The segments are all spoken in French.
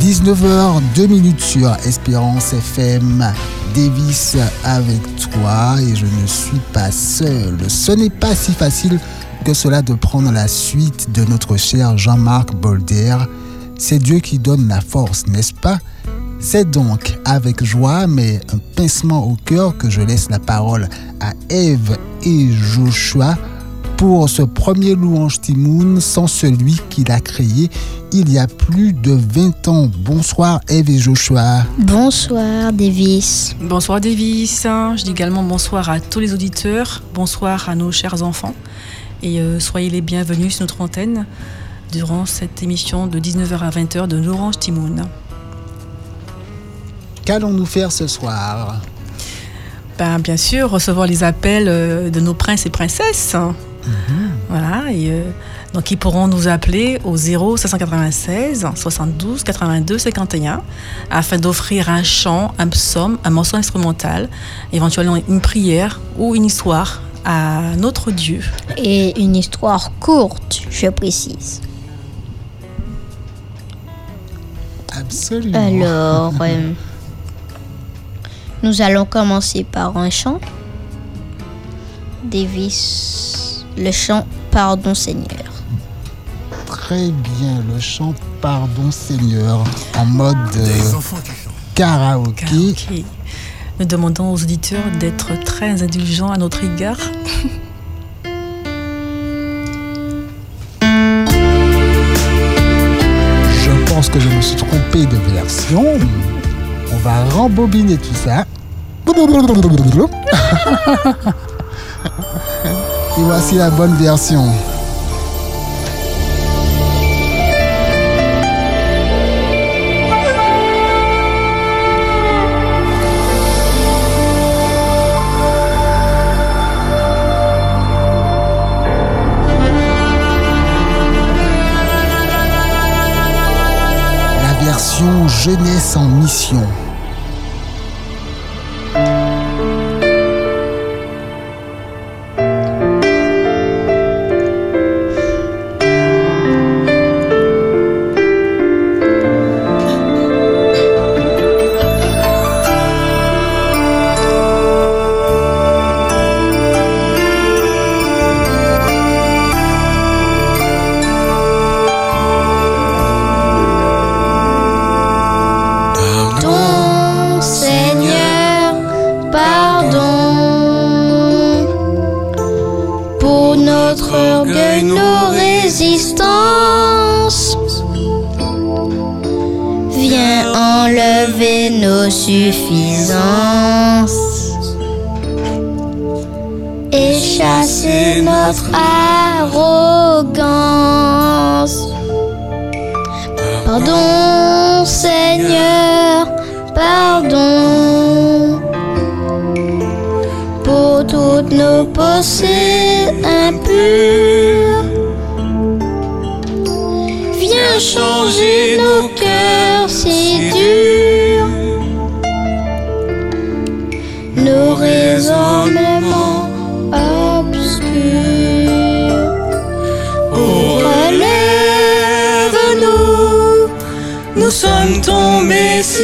19h, 2 minutes sur Espérance FM. Davis avec toi et je ne suis pas seul. Ce n'est pas si facile que cela de prendre la suite de notre cher Jean-Marc Bolder. C'est Dieu qui donne la force, n'est-ce pas? C'est donc avec joie mais un pincement au cœur que je laisse la parole à Eve et Joshua pour ce premier louange Timoun sans celui qui l'a créé il y a plus de 20 ans. Bonsoir Eve et Joshua. Bonsoir Davis. Bonsoir Davis. Je dis également bonsoir à tous les auditeurs. Bonsoir à nos chers enfants. Et euh, soyez les bienvenus sur notre antenne durant cette émission de 19h à 20h de l'Orange Timoun. Qu'allons-nous faire ce soir? Ben, Bien sûr, recevoir les appels euh, de nos princes et princesses. Mhm. Voilà, et euh, donc ils pourront nous appeler au 0 596 72 82 51 afin d'offrir un chant, un psaume, un morceau instrumental, éventuellement une prière ou une histoire à notre Dieu. Et une histoire courte, je précise. Absolument. Alors, euh, nous allons commencer par un chant. Davis le chant Pardon Seigneur. Très bien, le chant Pardon Seigneur en mode euh, karaoké. Nous demandons aux auditeurs d'être très indulgents à notre égard. Je pense que je me suis trompé de version. On va rembobiner tout ça. Et voici la bonne version. Jeunesse en mission.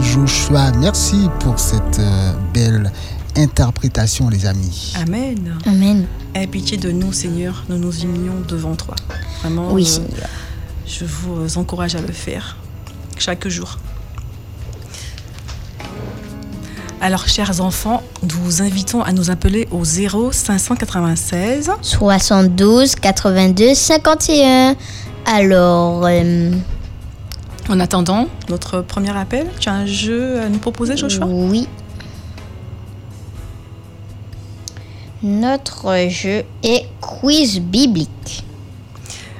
Joshua. Merci pour cette euh, belle interprétation les amis. Amen. Amen. Aie pitié de nous, Seigneur. Nous nous humilions devant toi. Vraiment, Oui, euh, Seigneur. je vous encourage à le faire chaque jour. Alors, chers enfants, nous vous invitons à nous appeler au 0 596 72 82 51. Alors, euh, En attendant notre premier appel, tu as un jeu à nous proposer, Joshua? Oui. Notre jeu est quiz biblique.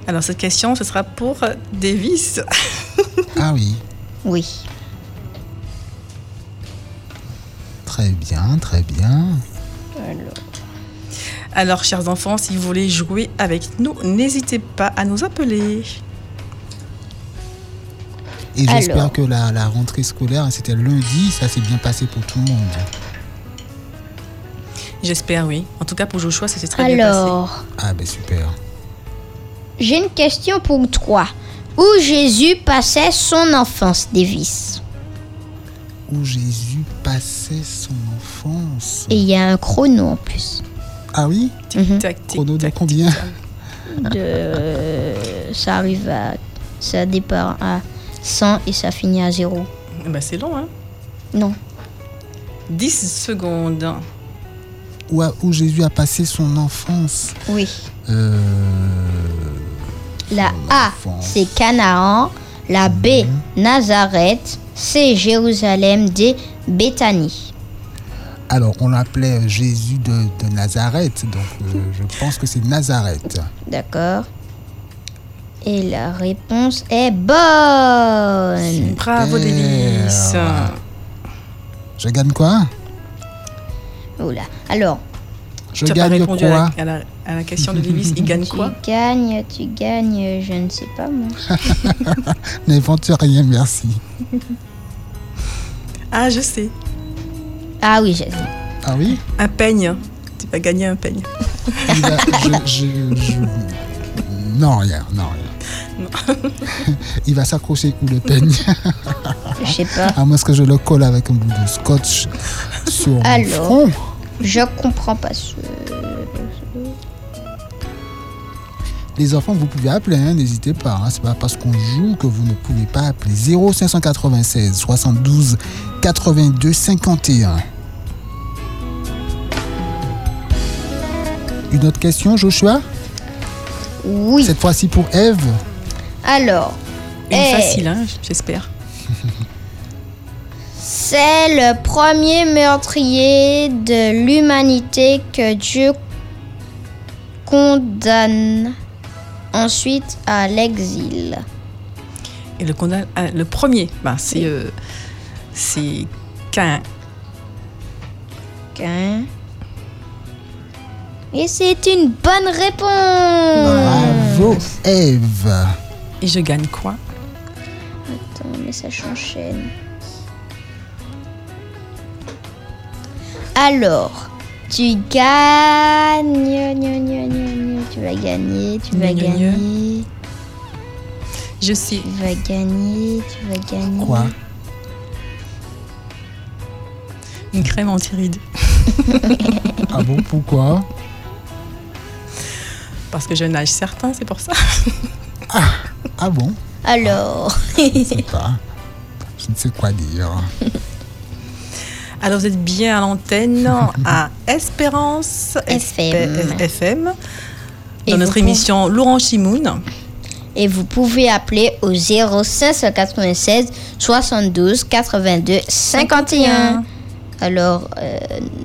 Alors, cette question, ce sera pour Davis. Ah oui, Oui. très bien, très bien. Alors, Alors, chers enfants, si vous voulez jouer avec nous, n'hésitez pas à nous appeler. Et j'espère que la, la rentrée scolaire, c'était lundi, ça s'est bien passé pour tout le monde. J'espère, oui. En tout cas, pour Joshua, ça s'est très bien passé. alors Ah ben super. j'ai une question pour toi. Où Jésus passait son enfance, Davis? Où Jésus passait son enfance? Et il y a un chrono en plus. Ah oui? Tac, tic, Chrono de combien? De... Ça arrive à... Ça départ à 100 et ça finit à 0. Eh ben, c'est long, hein Non. 10 secondes. où, a- où Jésus a passé son enfance. Oui. Euh, La Son A, c'est Canaan. La B, Nazareth. C, Jérusalem. D, Béthanie. alors, on l'appelait Jésus de, de Nazareth, donc euh, je pense que c'est Nazareth. D'accord. Et la réponse est bonne. Bravo, Davis. Je gagne quoi? Oula. Alors, Je tu n'as pas gagne répondu à quoi? la, à la- à la question de Davis. Il gagne tu quoi? gagnes, tu gagnes, je ne sais pas moi. N'invente rien, merci. Ah, je sais. Ah oui, je sais. Ah oui? Un peigne. Tu vas gagner un peigne. Il va- je- je- je- Non, rien, non, rien. Il va s'accrocher où le peigne, Je sais pas. à moins que je le colle avec un bout de scotch sur Alors. front. Je comprends pas ce. Les enfants, vous pouvez appeler, hein, n'hésitez pas. Hein, c'est pas parce qu'on joue que vous ne pouvez pas appeler. 0596 72 82 51. Une autre question, Joshua? Oui. Cette fois-ci pour Eve. Alors, Une Eh. facile, hein, j'espère. c'est le premier meurtrier de l'humanité que Dieu condamne ensuite à l'exil. Et le, condamne- ah, le premier, bah, c'est euh, c'est Cain. Qu'un- Et c'est une bonne réponse. Bravo, Eve. Et je gagne quoi? Attends, mais ça s'enchaîne. Alors, tu gagnes. gna, gna, gna, gna, Tu vas gagner, tu vas Gna, gna, gna. gagner. Je sais. Tu vas gagner, tu vas gagner. Quoi? Une crème anti-rides. Ah bon, pourquoi? Parce que j'ai un âge certain, c'est pour ça. Ah bon Alors, Je sais pas. Je ne sais quoi dire. Alors vous êtes bien à l'antenne à Espérance FM. FM. Et Dans notre émission Laurent Chimoun. et vous pouvez appeler au 0596 72 82 51. Alors, euh,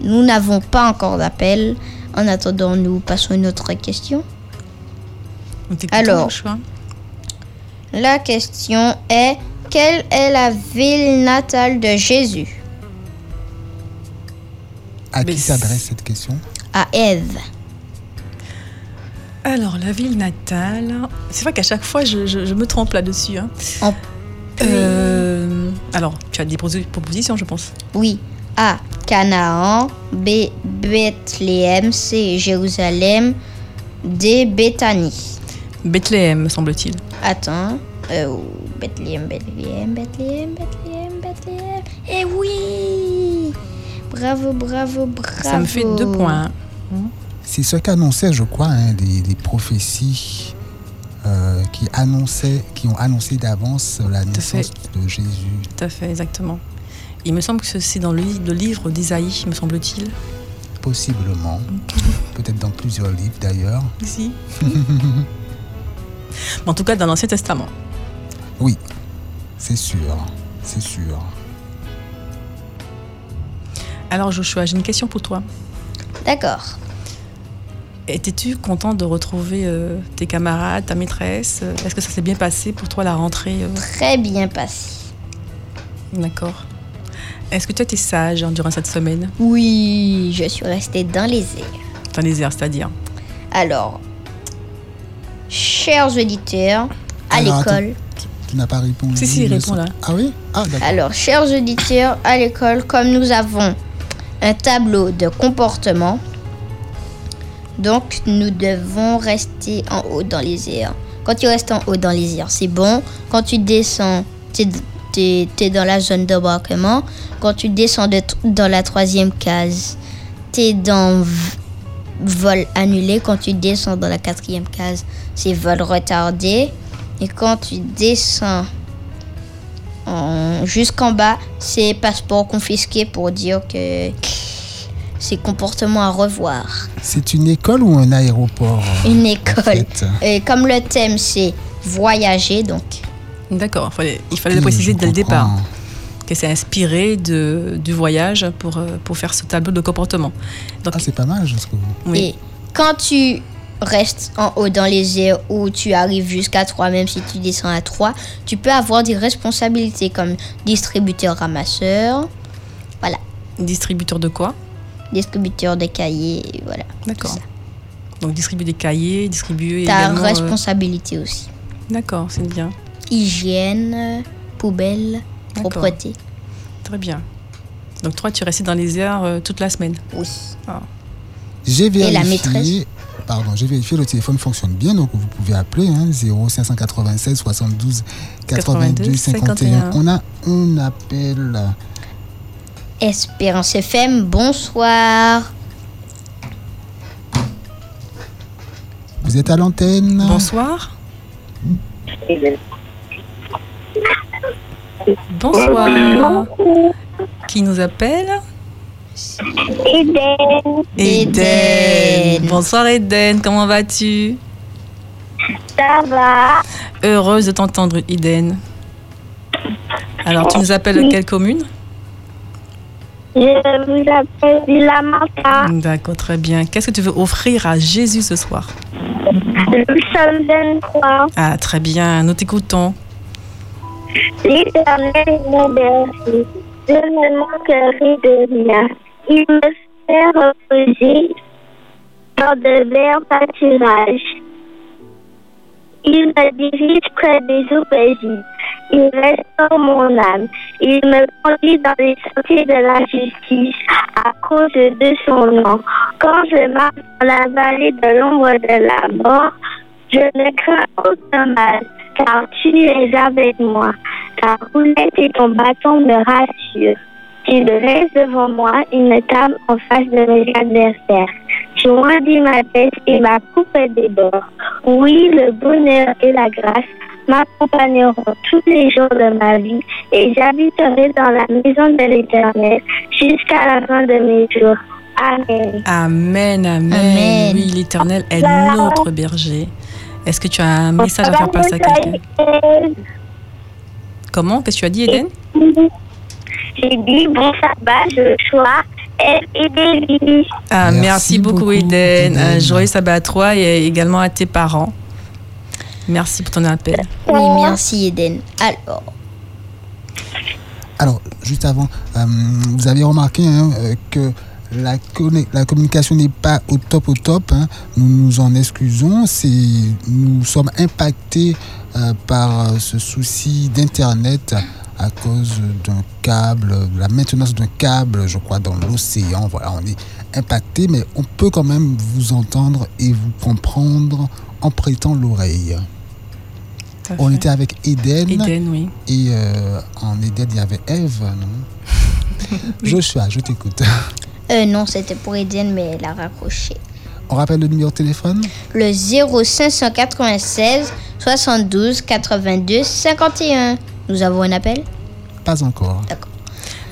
nous n'avons pas encore d'appel. En attendant, nous passons à une autre question. Alors. La question est quelle est la ville natale de Jésus? À qui s'adresse cette question? À Ève. Alors, la ville natale. C'est vrai qu'à chaque fois, je, je- je me trompe là-dessus. hein. En- Euh, alors, tu as des propositions, je pense. Oui. A. Canaan. B. Bethléem. C. Jérusalem. D. Béthanie. Bethléem, me semble-t-il. Attends. Euh, Bethléem, Bethléem, Bethléem, Bethléem, Bethléem. Et oui Bravo, bravo, bravo. Ça me fait deux points. C'est ce qu'annonçaient, je crois, hein, les, les prophéties euh, qui, annonçaient, qui ont annoncé d'avance la naissance de Jésus. Tout à fait, exactement. Il me semble que c'est dans le, le livre d'Isaïe, me semble-t-il. Possiblement. Peut-être dans plusieurs livres d'ailleurs. Ici. en tout cas, dans l'Ancien Testament. Oui, c'est sûr. C'est sûr. Alors Joshua, j'ai une question pour toi. D'accord. Étais-tu content de retrouver euh, tes camarades, ta maîtresse? Est-ce que ça s'est bien passé pour toi la rentrée euh? Très bien passé. D'accord. Est-ce que tu as été sage hein, durant cette semaine? Oui, je suis restée dans les airs. Dans les airs, c'est-à-dire? Alors, chers auditeurs, à l'école. Tu n'as pas répondu. Si, si, répond, là. Ah oui? Ah d'accord. Alors, chers auditeurs, à l'école, comme nous avons un tableau de comportement, donc nous devons rester en haut dans les airs. Quand tu restes en haut dans les airs, c'est bon. Quand tu descends, tu es, dans la zone d'embarquement. Quand tu descends de- dans la troisième case, tu es dans v- vol annulé. Quand tu descends dans la quatrième case, c'est vol retardé. Et quand tu descends en- jusqu'en bas, c'est passeport confisqué pour dire que c'est comportement à revoir. C'est une école ou un aéroport Une en école. fait? Et comme le thème c'est voyager, donc D'accord, fallait- il fallait Oui, le préciser dès le départ, que c'est inspiré de, du voyage pour, euh, pour faire ce tableau de comportement. Donc, Ah, c'est pas mal, je trouve. oui. Et quand tu restes en haut dans les airs ou tu arrives jusqu'à 3, même si tu descends à 3, tu peux avoir des responsabilités comme distributeur ramasseur, voilà, distributeur de quoi? Distributeur de cahiers, voilà. D'accord. Donc distribuer des cahiers, distribuer Ta euh, responsabilité aussi. D'accord, c'est bien. Hygiène, poubelle. Propreté. Très bien. Donc toi, tu restais dans les airs euh, toute la semaine. Oui. J'ai vérifié. la maîtresse Pardon, j'ai vérifié, le téléphone fonctionne bien, donc vous pouvez appeler hein, 0596 72 82 51. 51. On a un appel. Espérance FM, bonsoir. Vous êtes à l'antenne? Bonsoir. Bonsoir. Qui nous appelle Eden, Eden. Bonsoir Eden, comment vas-tu ça va Heureuse de t'entendre Eden. Alors tu nous appelles de quelle commune Je vous appelle Vilamanta. D'accord, très bien. Qu'est-ce que tu veux offrir à Jésus ce soir Nous sommes 23. Ah, très bien, nous t'écoutons. L'éternel me berger. Je ne manquerai de rien. Il me fait reposer dans de verts pâturages. Il me dirige près des eaux. Il restaure mon âme. Il me conduit dans les sentiers de la justice à cause de son nom. Quand je marche dans la vallée de l'ombre de la mort, je ne crains aucun mal, car tu es avec moi. Ta roulette et ton bâton me rassurent. Tu dresses devant moi une table en face de mes adversaires. Tu oindis ma tête et ma coupe déborde. Oui, le bonheur et la grâce m'accompagneront tous les jours de ma vie et j'habiterai dans la maison de l'Éternel jusqu'à la fin de mes jours. Amen. Amen, amen. Amen. Oui, l'Éternel est notre berger. Est-ce que tu as un message à faire passer à quelqu'un? Comment? Qu'est-ce que tu as dit, Eden? J'ai dit bon sabbat, et David. Ah, merci, Merci beaucoup, beaucoup, Eden. Eden. Un joyeux sabbat à toi et également à tes parents. Merci pour ton appel. Oui, merci Eden. Alors, Alors, juste avant, euh, vous avez remarqué hein, euh, que la, communication n'est pas au top au top. hein. Nous nous en excusons. C'est, nous sommes impactés euh, par euh, ce souci d'Internet à cause d'un câble, de la maintenance d'un câble, je crois, dans l'océan. Voilà, on est impacté, mais on peut quand même vous entendre et vous comprendre en prêtant l'oreille. On était avec Eden. Eden, oui. Et euh, en Eden, il y avait Eve, non? Joshua, je t'écoute. Euh, non, c'était pour Eden, mais elle a raccroché. On rappelle le numéro de téléphone Le 0596 72 82 51. Nous avons un appel Pas encore.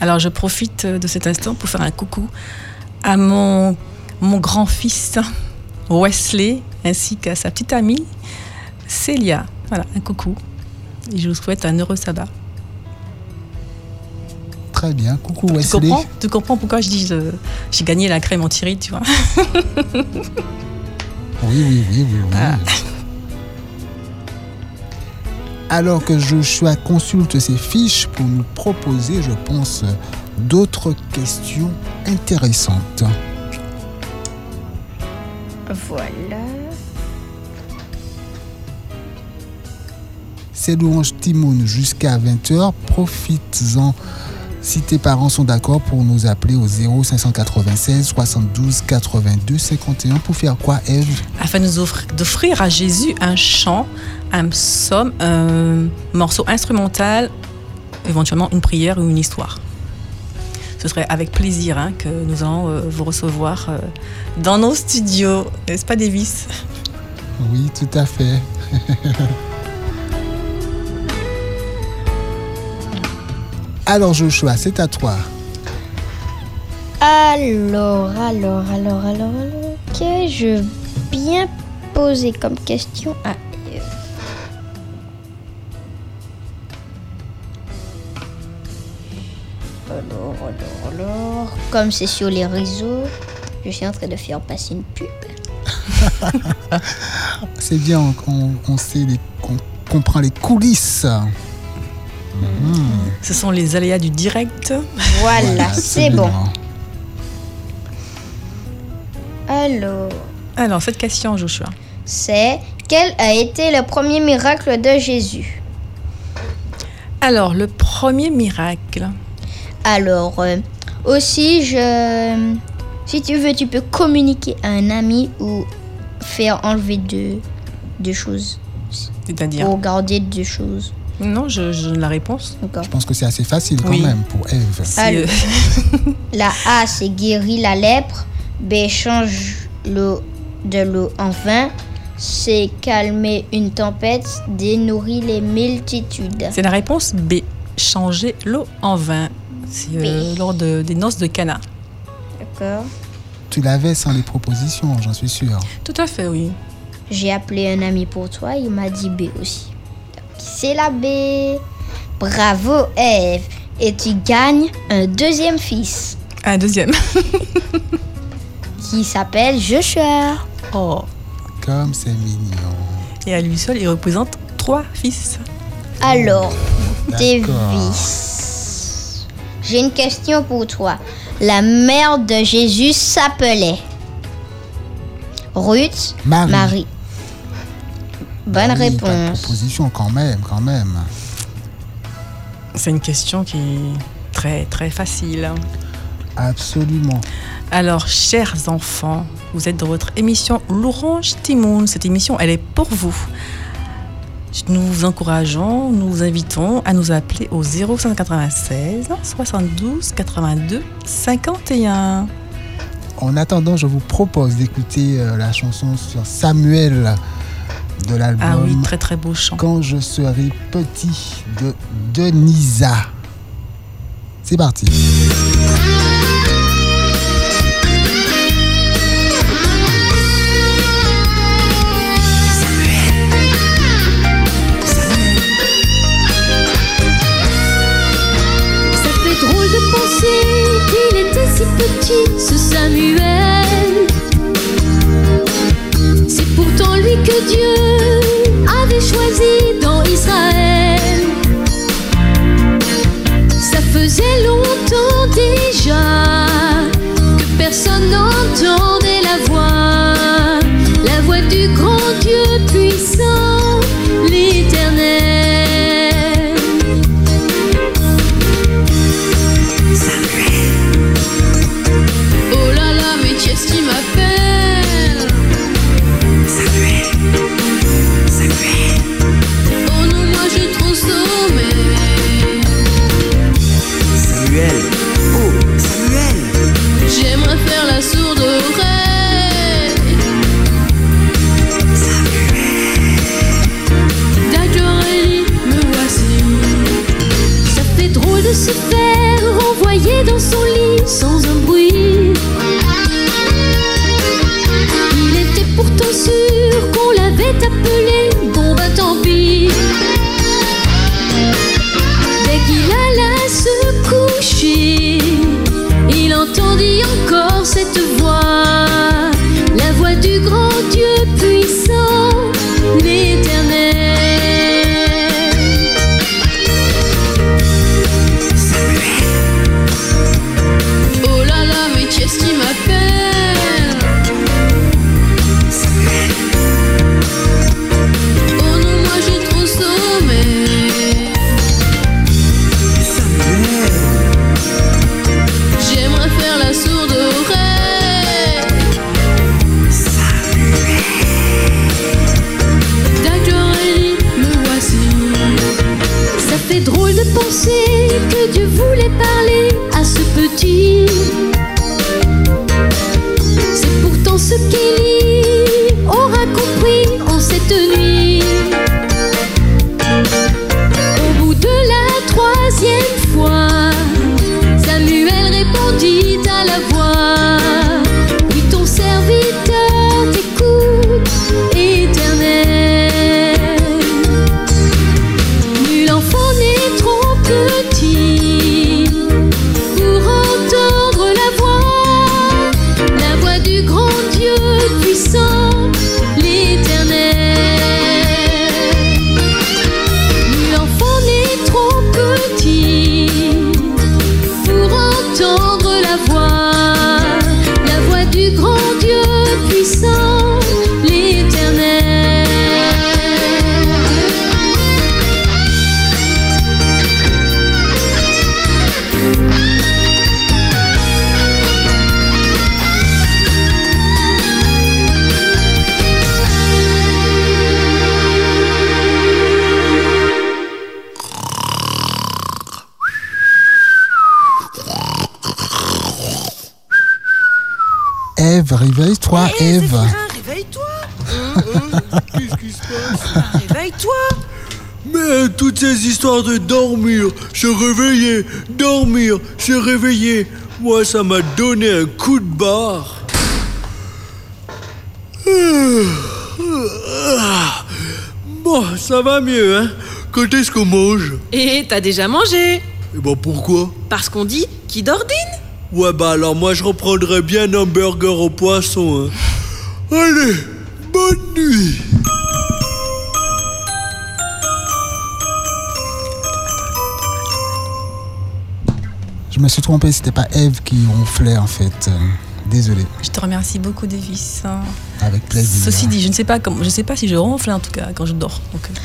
Alors, je profite de cet instant pour faire un coucou à mon, mon grand-fils Wesley, ainsi qu'à sa petite amie Célia. Voilà, un coucou. Et je vous souhaite un heureux sabbat. Très bien. Coucou Tu Wesley. comprends, tu comprends pourquoi je dis euh, j'ai gagné la crème en Thierry, tu vois Oui, oui, oui, oui. oui. Ah. Alors que Joshua consulte ses fiches pour nous proposer, je pense, d'autres questions intéressantes. Voilà. C'est louange Timoun jusqu'à 20h. Profites-en si tes parents sont d'accord pour nous appeler au 0596 72 82 51 pour faire quoi, Eve? Afin de nous offrir- d'offrir à Jésus un chant, un psaume, un morceau instrumental, éventuellement une prière ou une histoire. Ce serait avec plaisir hein, que nous allons euh, vous recevoir euh, dans nos studios, n'est-ce pas Davis? Oui, tout à fait. Alors Joshua, c'est à toi. Alors, alors, alors, alors, alors, qu'ai-je bien posé comme question à Eve Alors, alors, alors, comme c'est sur les réseaux, je suis en train de faire passer une pub. C'est bien, on sait, les, on comprend les coulisses. Ce sont les aléas du direct. Voilà, c'est bon. Alors, Alors, cette question, Joshua. c'est quel a été le premier miracle de Jésus? Alors, le premier miracle. Alors, euh, aussi, je, si tu veux, tu peux communiquer à un ami ou faire enlever deux, deux choses. C'est-à-dire? Pour garder deux choses. Non, je, je la réponse. D'accord. Je pense que c'est assez facile quand Oui. même pour Eve. Alors. euh, La A, c'est guérir la lèpre. B, change l'eau de l'eau en vin. C, calmer une tempête. D, nourrir les multitudes. C'est la réponse B. Changer l'eau en vin. C'est euh, B. lors de- des noces de Cana. D'accord. Tu l'avais sans les propositions, j'en suis sûr. Tout à fait, oui. J'ai appelé un ami pour toi, il m'a dit B aussi. C'est la B. Bravo Eve. Et tu gagnes un deuxième fils Un deuxième. qui s'appelle Joshua. Oh. Comme c'est mignon. Et à lui seul, il représente trois fils. Alors. Davis, j'ai une question pour toi. La mère de Jésus s'appelait Ruth Marie. Marie. Bonne Oui, Pas de réponse. proposition quand même, quand même. C'est une question qui est très, très facile. Absolument. Alors, chers enfants, vous êtes dans votre émission L'Orange Timoun. Cette émission, elle est pour vous. Nous vous encourageons, nous vous invitons à nous appeler au 0596 72 82 51. En attendant, je vous propose d'écouter euh, la chanson sur Samuel de l'album Ah oui, très très beau chant. Quand je serai petit de Denisa. C'est parti. Ça fait drôle de penser qu'il était si petit, ce Samuel. Pourtant lui que Dieu avait choisi dans Israël. Ça faisait longtemps déjà que personne n'entendait réveille-toi, Eve. Zéphirin, réveille-toi. Hein, hein, Qu'est-ce qui se passe Réveille-toi. Mais toutes ces histoires de dormir, se réveiller, dormir, se réveiller, moi ça m'a donné un coup de barre. Bon, ça va mieux, hein. Quand est-ce qu'on mange? Et t'as déjà mangé. Eh ben pourquoi? Parce qu'on dit qui d'ordine Ouais bah alors moi je reprendrais bien un burger au poisson, hein. Allez, bonne nuit Je me suis trompé, c'était pas Eve qui ronflait en fait. Désolé, Je te remercie beaucoup, Davis. avec plaisir. Ceci dit, je ne sais pas comment, je sais pas si je ronfle en tout cas quand je dors. Donc, euh,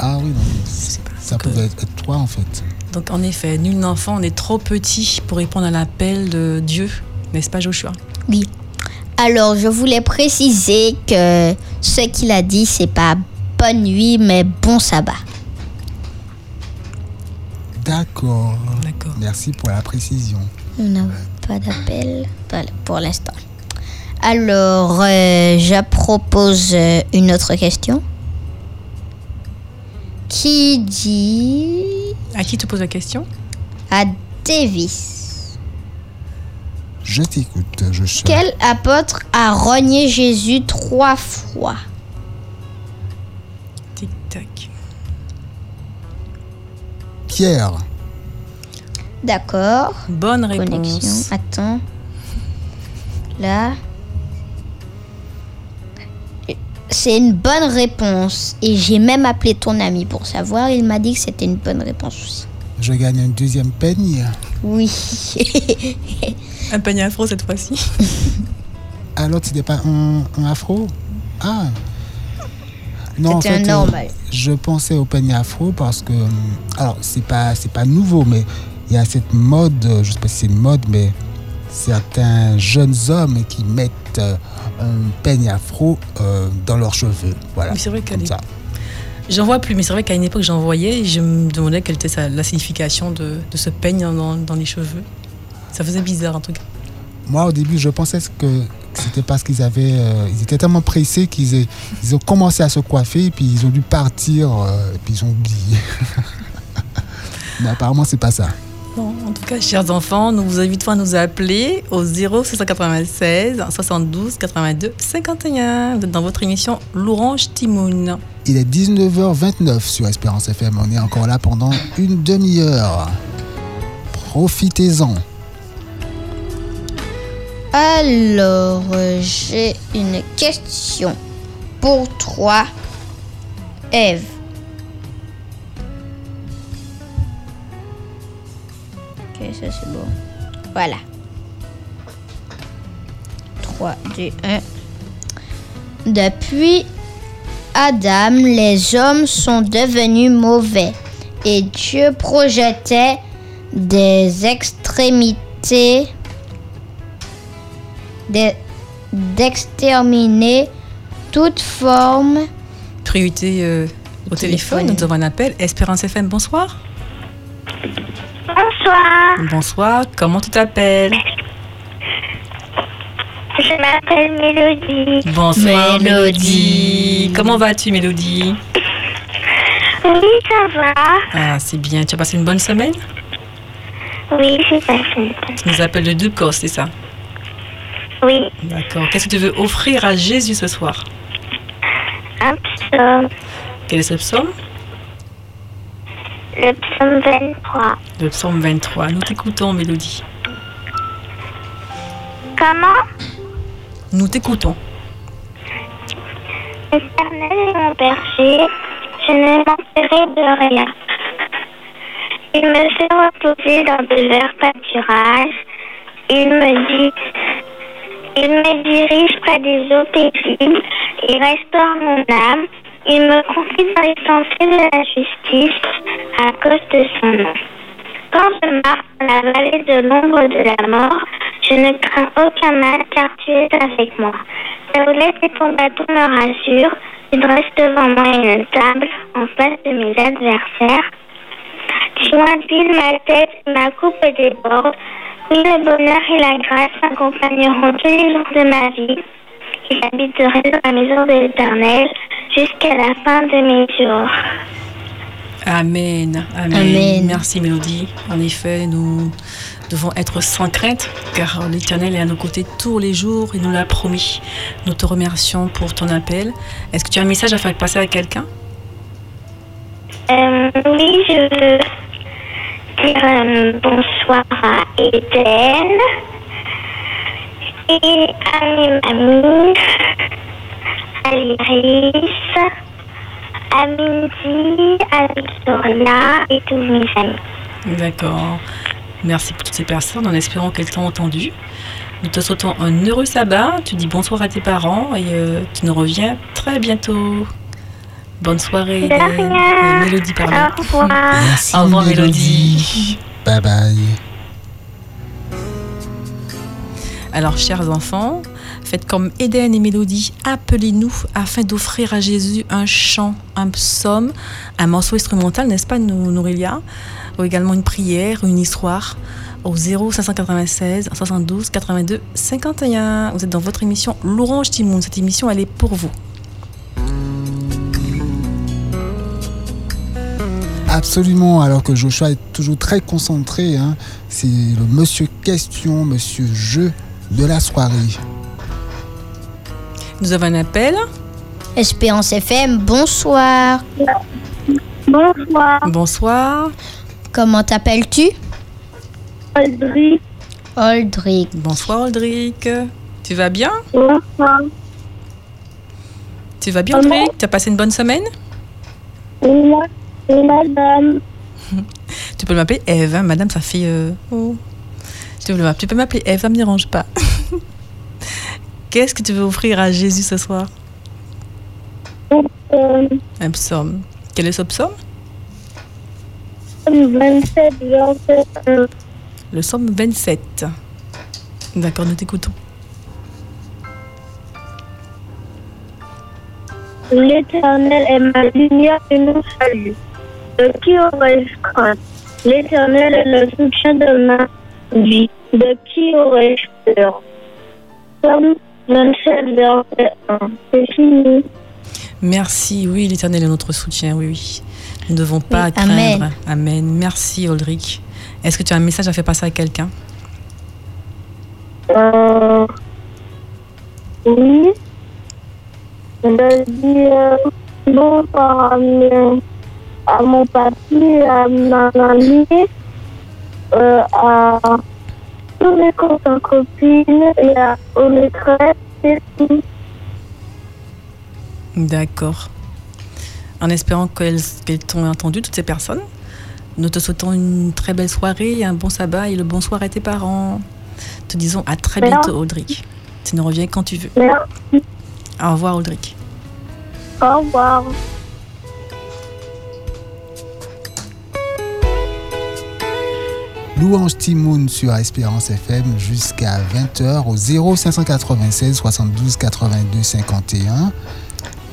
Ah oui, non, sais pas. Ça Donc, pouvait être toi en fait. donc en effet, nul enfant n'est trop petit pour répondre à l'appel de Dieu, n'est-ce pas, Joshua? Oui. Alors, je voulais préciser que ce qu'il a dit, c'est pas bonne nuit, mais bon sabbat. D'accord. D'accord. Merci pour la précision. Nous n'avons pas d'appel pour l'instant. Alors, euh, je propose euh, une autre question. Qui dit À qui tu poses la question? À Davis Je t'écoute, je suis. Quel apôtre a renié Jésus trois fois? Tic tac. Pierre. D'accord. Bonne réponse. Connexion. Attends. Là. C'est une bonne réponse. Et j'ai même appelé ton ami pour savoir. Il m'a dit que c'était une bonne réponse aussi. Je gagne un deuxième peigne. Oui. Un panier afro cette fois-ci. Ah, l'autre, c'était pas un, un afro? Ah Non, en C'était un fait, euh, normal. je pensais au peigne afro parce que. euh, Alors, c'est pas, c'est pas nouveau, mais il y a cette mode, euh, je sais pas si c'est une mode, mais certains jeunes hommes qui mettent euh, un peigne afro euh, dans leurs cheveux. Voilà. Mais c'est vrai qu'elle comme ça. J'en vois plus, mais c'est vrai qu'à une époque j'en voyais et je me demandais quelle était sa- la signification de, de ce peigne dans, dans les cheveux. Ça faisait bizarre en tout cas. Moi, au début, je pensais que c'était parce qu'ils avaient, euh, ils étaient tellement pressés qu'ils aient- ils ont commencé à se coiffer, puis ils ont dû partir, euh, et puis ils ont oublié. Mais apparemment, c'est pas ça. Bon, en tout cas, chers enfants, nous vous invitons à nous appeler au 0796 72 82 51. Vous êtes dans votre émission L'Orange Timoun. Il est 19h29 sur Espérance FM. On est encore là pendant une demi-heure. Profitez-en. Alors, j'ai une question pour toi, Eve. Ça c'est bon. Voilà. 3, 2, 1. Depuis Adam, les hommes sont devenus mauvais et Dieu projetait des extrémités de- d'exterminer toute forme. Priorité euh, au téléphone. Téléphone. nous avons un appel. Espérance FM, bonsoir. Bonsoir, Bonsoir, comment tu t'appelles? Je m'appelle Mélodie. Bonsoir Mélodie. Comment vas-tu Mélodie? Oui, ça va. Ah, c'est bien. Tu as passé une bonne semaine? Oui, j'ai passé une bonne- Tu nous appelles de Ducos, c'est ça? Oui, D'accord. Qu'est-ce que tu veux offrir à Jésus ce soir? Un psaume, Quel est ce psaume? Le psaume 23. Le psaume 23. Nous t'écoutons, Mélodie. Comment? Nous t'écoutons. L'éternel est mon berger, je ne manquerai de rien. Il me fait reposer dans de verts pâturages. Il me dit, il me dirige près des eaux paisibles. Il restaure mon âme. Il me confie dans les sentiers de la justice à cause de son nom. Quand je marche dans la vallée de l'ombre de la mort, je ne crains aucun mal car tu es avec moi. Ta houlette et ton bâton me rassurent. Tu dresses devant moi une table en face de mes adversaires. Tu imbiles ma tête, ma coupe déborde. Oui, le bonheur et la grâce m'accompagneront tous les jours de ma vie. Et j'habiterai dans la maison de l'Éternel jusqu'à la fin de mes jours. Amen. Amen. Amen. Merci Mélodie. En effet, nous devons être sans crainte car l'Éternel est à nos côtés tous les jours. Il nous l'a promis. Nous te remercions pour ton appel. Est-ce que tu as un message à faire passer à quelqu'un? Euh, oui, je veux dire euh, bonsoir à Eden et à mes amis, à Victoria et tous mes amis. D'accord. Merci pour toutes ces personnes en espérant qu'elles t'ont entendu. Nous te souhaitons un heureux sabbat. Tu dis bonsoir à tes parents et euh, tu nous reviens très bientôt. Bonne soirée. De Eden. rien. Euh, Mélodie, pardon. Au revoir. Merci, Au revoir, Mélodie. Bye bye. Alors, chers enfants, faites comme Éden et Mélodie, appelez-nous afin d'offrir à Jésus un chant, un psaume, un morceau instrumental, n'est-ce pas, Nourelia? Ou également une prière, une histoire au 0 596 72 82 51. Vous êtes dans votre émission L'Orange Timoun. Cette émission, elle est pour vous. Absolument, alors que Joshua est toujours très concentré. hein. C'est le monsieur question, monsieur jeu de la soirée. Nous avons un appel. Espérance FM, bonsoir. Bonsoir, Bonsoir. Comment t'appelles-tu? Audrey. Aldric. Bonsoir, Aldric. Tu vas bien? Bonsoir. Tu vas bien, Aldric Tu as passé une bonne semaine? Moi, c'est madame. Tu peux m'appeler Eve, hein, madame, ça fait. euh, oh. Tu peux, tu peux m'appeler Eve, ça me dérange pas. Qu'est-ce que tu veux offrir à Jésus ce soir? Un psaume. Quel est ce psaume? 27, verset 1. Le psaume 27. D'accord, nous t'écoutons. L'Éternel est ma lumière et mon salut. De qui aurais-je crainte? L'Éternel est le soutien de ma vie. De qui aurais-je peur? Somme 27, verset 1. C'est fini. Merci, oui, l'Éternel est notre soutien, oui, oui. Nous ne devons pas Oui, craindre. amen. Amen. Merci, Aldric. Est-ce que tu as un message à faire passer à quelqu'un? Euh, oui. Je dis euh, bonsoir à, à mon papy, à ma mamie, euh, à tous mes copains copines et à, aux maîtresses et tout. D'accord. En espérant qu'elles qu'elles t'ont entendu, toutes ces personnes, nous te souhaitons une très belle soirée, un bon sabbat et le bonsoir à tes parents. Te disons à très Merci. bientôt, Audric. Tu nous reviens quand tu veux. Merci. Au revoir, Audric. Au revoir. Louange Timoun sur Espérance FM jusqu'à 20h au 0 596 72 82 51.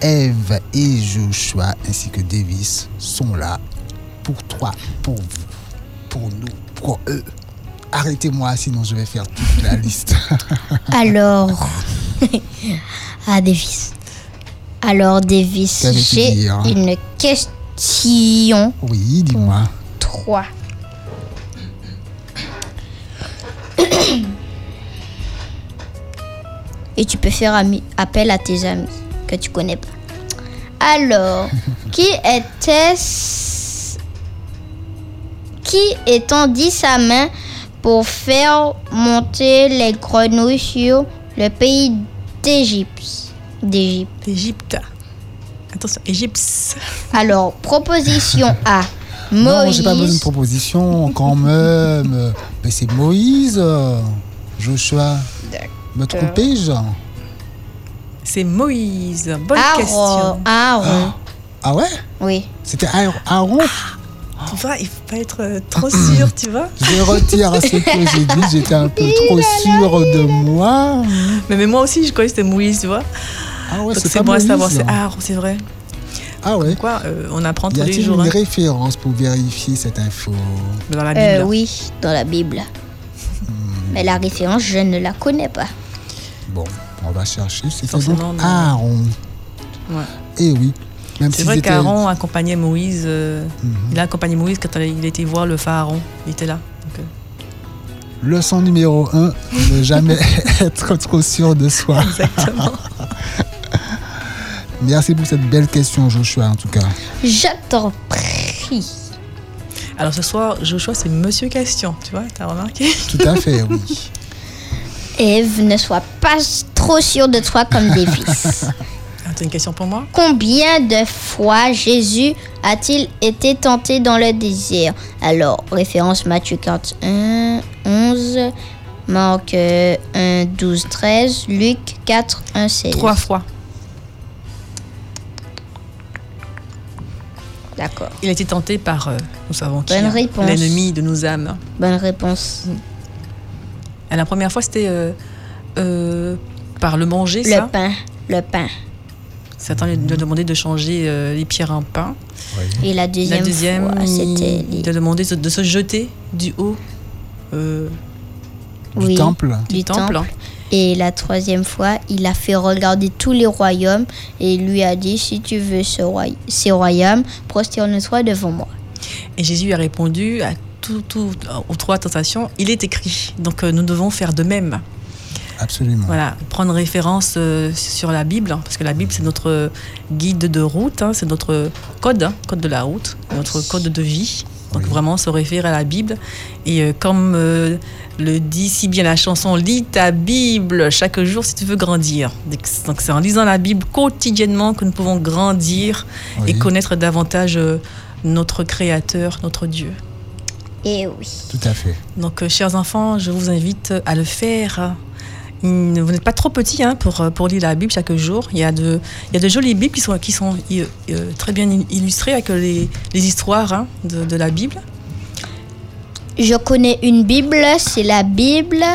Eve et Joshua ainsi que Davis sont là pour toi, pour vous, pour nous, pour eux. Arrêtez-moi sinon je vais faire toute la liste. Alors. ah, Davis. Alors, Davis, j'ai dire une question. Oui, dis-moi. 3. Et tu peux faire ami- appel à tes amis que tu connais pas. Alors, qui était-ce qui étendit sa main pour faire monter les grenouilles sur le pays d'Égypte? d'Égypte Égypte. Attention, Égypte. Alors, proposition A. Non, Moïse. j'ai pas besoin de proposition quand même. Mais c'est Moïse, euh, Joshua. Me trompais-je C'est Moïse. Bonne Aaron. question. Aaron. Ah ouais Oui. C'était Aaron- Aaron Tu vois, il faut pas être euh, trop sûr, tu vois. Je retire ce que j'ai dit, j'étais un peu trop sûr de moi. Mais, mais moi aussi, je croyais que c'était Moïse, tu vois. Ah ouais, c'est bon à Moïse. savoir, c'est Aaron, c'est vrai. Ah ouais. Quoi, euh, on apprend Y tous les a-t-il jours une hein, référence pour vérifier cette info dans la Bible. Euh, oui, dans la Bible. Mais la référence, je ne la connais pas. Bon, on va chercher. C'était donc non. Aaron. Ouais. Eh oui. Même C'est si vrai qu'Aaron accompagnait Moïse. euh, Mhm. Il a accompagné Moïse quand il était voir le pharaon. Il était là. Donc, euh, Leçon numéro 1, ne jamais être trop sûr de soi. exactement. Merci pour cette belle question, Joshua, en tout cas. Je t'en prie. Alors ce soir, Joshua, c'est Monsieur Question. Tu vois, t'as remarqué? Tout à fait, oui. Eve, ne sois pas trop sûr de toi comme Davis. Ah, T'as une question pour moi? Combien de fois Jésus a-t-il été tenté dans le désert? Alors, référence Matthieu 41, 11, Marc euh, 1, 12, 13, Luc 4, 1, 16. Trois fois. D'accord. Il a été tenté par, euh, nous savons qui, Bonne hein, réponse. l'ennemi de nos âmes. Bonne réponse. Et la première fois, c'était euh, euh, par le manger, Le ça. pain. Le pain. Satan lui a demandé de changer euh, les pierres en pain. Et la deuxième, la deuxième, fois, c'était il, il a demandé de, de se jeter du haut euh, Du Oui. temple. du, Du temple. temple. Et la troisième fois, il a fait regarder tous les royaumes et il lui a dit, si tu veux ce roy- ces royaumes, prosterne-toi devant moi. Et Jésus a répondu à tout, tout- aux trois tentations. Il est écrit. Donc euh, nous devons faire de même. Absolument. Voilà, prendre référence euh, sur la Bible, hein, parce que la Bible c'est notre guide de route, hein, c'est notre code, hein, code de la route, notre code de vie. Donc Oui. vraiment se référer à la Bible. Et euh, comme euh, le dit si bien la chanson, lis ta Bible chaque jour si tu veux grandir. Donc c'est en lisant la Bible quotidiennement que nous pouvons grandir Oui, et connaître davantage notre Créateur, notre Dieu. Et oui. tout à fait. Donc, euh, chers enfants, je vous invite à le faire. Vous n'êtes pas trop petits hein, pour, euh, pour lire la Bible chaque jour. Il y a de, il y a de jolies Bibles qui sont, qui sont euh, euh, très bien illustrées avec les, les histoires hein, de, de la Bible. Je connais une Bible, c'est la Bible,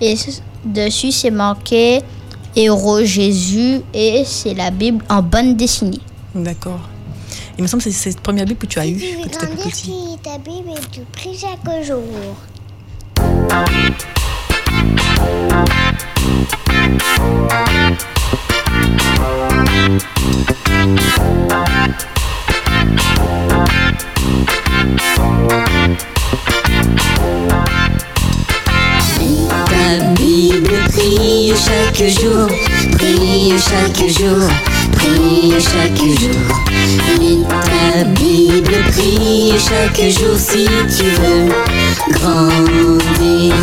et dessus c'est marqué Héros Jésus, et c'est la Bible en bande dessinée. D'accord. Il me semble que c'est cette première Bible que tu as eue tu quand tu étais plus grandir, petit. ta Bible et tu pries chaque jour. Ta Bible, prie chaque jour, prie chaque jour, prie chaque jour. Lis ta Bible, prie chaque jour si tu veux grandir.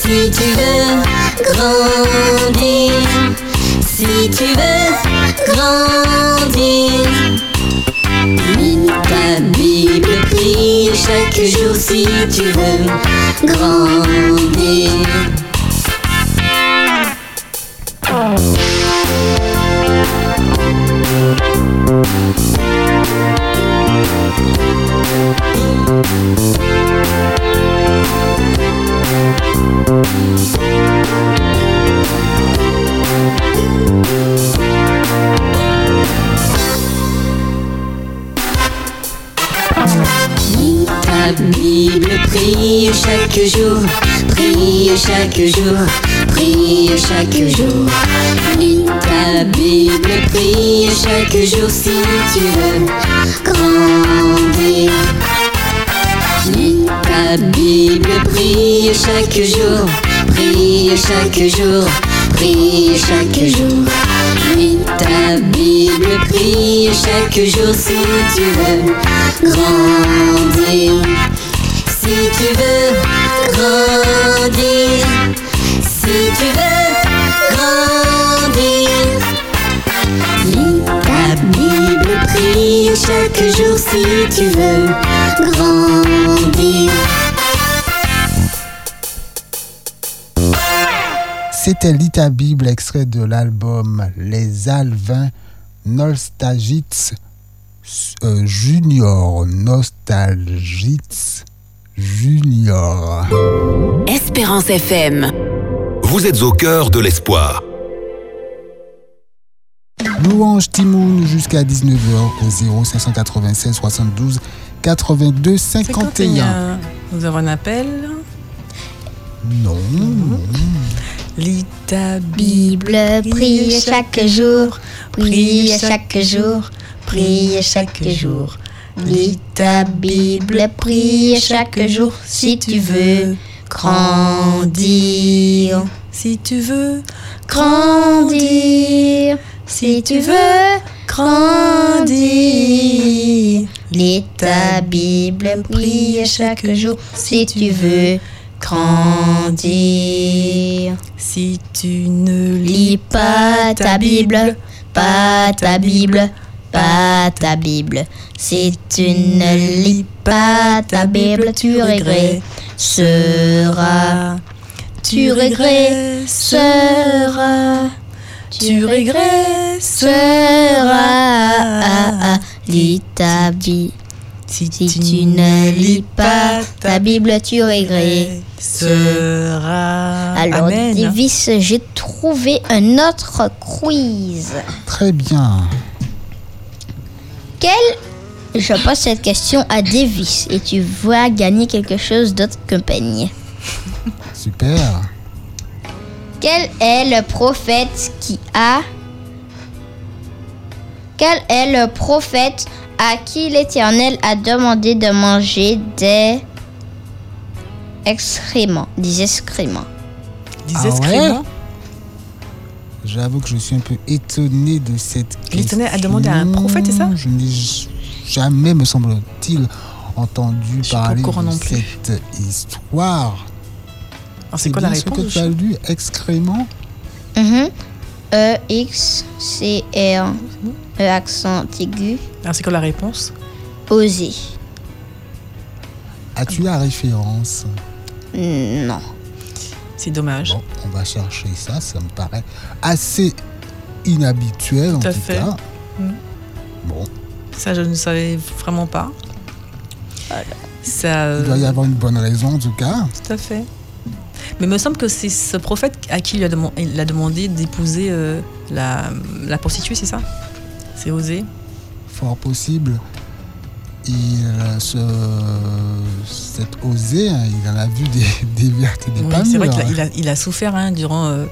Si tu veux grandir, si tu veux grandir. Lis ta Bible, prie chaque jour si tu veux grandir. Lis ta Bible, prie chaque jour, prie chaque jour, prie chaque jour. Ta Bible, prie chaque jour si tu veux grandir. Ta Bible, prie chaque jour, prie chaque jour, prie chaque jour. Lis ta Bible, prie chaque jour si tu veux grandir. Si tu veux grandir, si tu veux grandir. Lis ta Bible, prie chaque jour si tu veux grandir. C'était Lis ta Bible, extrait de l'album Les Alvins Nostalgites euh, Junior. Nostalgites Junior. Espérance FM. Vous êtes au cœur de l'espoir. Louange Timoun jusqu'à 19h au 0596 72 82 51. 51. Nous avons un appel. Non. Lis ta Bible, prie chaque jour, prie chaque jour, prie chaque jour. Lis ta Bible, prie chaque jour. si tu veux grandir. Si tu veux Grandir, si tu veux grandir. Lis ta Bible, prie chaque jour. si tu veux grandir. Si tu ne Lis pas ta Bible, pas ta Bible, pas ta Bible. Si tu ne lis pas ta Bible, tu regretteras. Tu regretteras. Tu regretteras. Lis ta Bible. Si, Si tu ne lis pas ta Bible, tu regretteras. sera. Alors, Amen. Davis, j'ai trouvé un autre quiz. Très bien. Quel Je pose cette question à Davis et tu vas gagner quelque chose d'autre qu'un peigne. Super. Quel est le prophète qui a. Quel est le prophète à qui l'Éternel a demandé de manger des excréments, des excréments Des Ah ouais excréments. J'avoue que je suis un peu étonné de cette question. L'Éternel a demandé à un prophète, c'est ça Je n'ai jamais, me semble-t-il, entendu Je parler de non plus. cette histoire. Alors, c'est quoi la bien ce réponse que tu as lu Excrément? Mhm. E, X, C, R, E accent aigu, Alors, c'est quoi la réponse? Osé. As-tu la référence? Non. C'est dommage. Bon, on va chercher ça. Ça me paraît assez inhabituel en Tout fait. cas. Mm. Bon, Ça, je ne savais vraiment pas. Ça, il doit y euh, avoir une bonne raison en tout cas. Tout à fait. Mais il me semble que c'est ce prophète à qui il a, deman- il a demandé d'épouser euh, la, la prostituée, c'est ça? C'est osé Fort possible. Il euh, se, cet osé, hein, il en a vu des, des vertes et des Oui, pas C'est vrai qu'il a, il a, il a souffert hein, durant euh,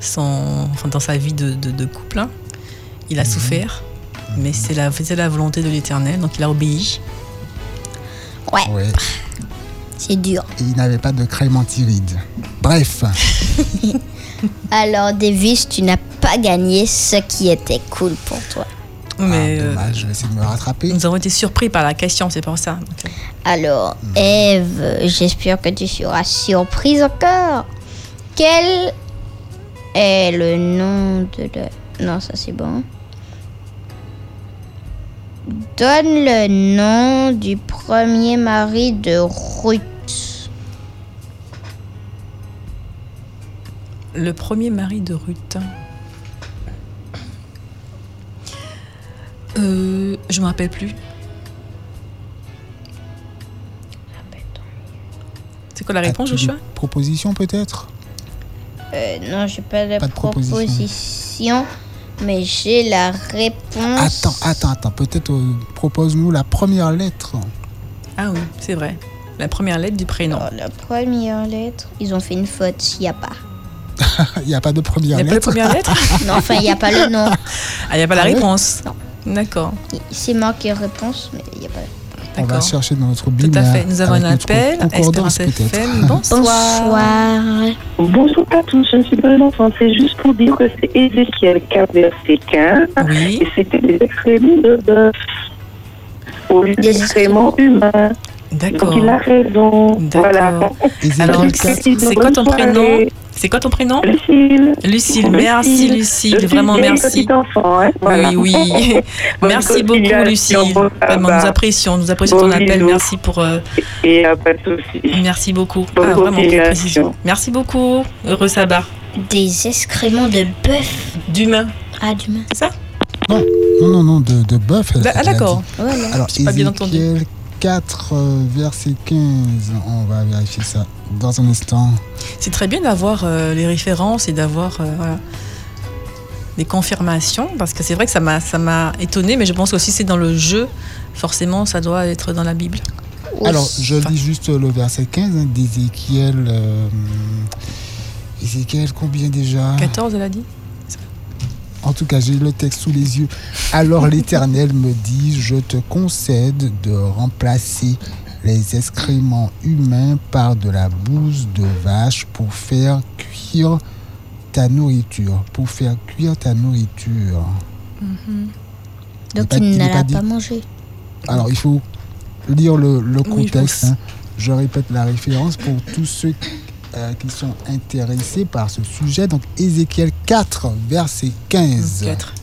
son, enfin, dans sa vie de, de- de couple. hein. Il a souffert, mais c'est la, c'était la volonté de l'Éternel, donc il a obéi. Ouais, Ouais. c'est dur. Et il n'avait pas de crème antiride. Bref, Alors, Davis, tu n'as pas gagné ce qui était cool pour toi. Mais ah, euh, dommage, je vais essayer de me rattraper. nous avons été surpris par la question, c'est pour ça. Alors, Eve, j'espère que tu seras surprise encore. Quel est le nom de la... Non, ça c'est bon. Donne le nom du premier mari de Ruth. Le premier mari de Ruth. Euh, je me rappelle plus. C'est quoi la réponse, Joshua? propositions peut-être? Euh, non, j'ai pas de, Pas de proposition. proposition, mais j'ai la réponse. Attends, attends, attends. Peut-être euh, propose-nous la première lettre. Ah oui, c'est vrai. La première lettre du prénom. Alors, la première lettre, ils ont fait une faute, il n'y a pas. il n'y a pas de première Il n'y a pas de lettre. première lettre Non, enfin, il n'y a pas le nom. Ah, il n'y a pas la Ah réponse Non. D'accord, C'est marqué réponse, mais il n'y a pas. On va chercher dans notre Tout Bible. à fait. Nous avons un appel. Espérance peut-être. FM. Bonsoir. Bonjour à tous, je ne suis pas un enfant, c'est juste pour dire que c'est Ézéchiel 4, verset 15, Oui. et c'était des excréments de bœuf au lieu Des d'excréments humains. D'accord. Donc il a raison. Voilà. Alors, 4. c'est quoi ton prénom? soirée. C'est quoi ton prénom? Lucille. Lucille, merci Lucille, vraiment merci. enfant, hein, voilà. Oui, oui. Merci beaucoup continuation, Lucille. bon Vraiment, nous apprécions, nous apprécions Bon ton appel. Merci pour. euh, Et euh, pas de soucis. merci beaucoup. Ah, vraiment, précision. Merci beaucoup. Heureux sabbat. Des excréments de bœuf. D'humain. Ah, d'humain. C'est ça? Non, non, non, non, de, de bœuf. Ah, a d'accord. Voilà. Alors, pas bien entendu. Ézéchiel 4, euh, verset 15. On va vérifier ça dans un instant. C'est très bien d'avoir euh, les références et d'avoir euh, voilà, des confirmations parce que c'est vrai que ça m'a ça m'a étonné, mais je pense aussi que c'est dans le jeu. Forcément, ça doit être dans la Bible. Alors, je lis juste le verset 15 hein, d'Ézéchiel. euh, Ézéchiel, combien déjà? 14, elle a dit? En tout cas, j'ai le texte sous les yeux. Alors l'Éternel me dit, je te concède de remplacer les excréments humains par de la bouse de vache pour faire cuire ta nourriture. Pour faire cuire ta nourriture. Donc pas- il il ne pas l'a dit. pas mangé. Alors il faut lire le, le Oui, je contexte. pense. hein. Je répète la référence pour tous ceux euh, qui sont intéressés par ce sujet. Donc Ézéchiel 4, verset 15. 4.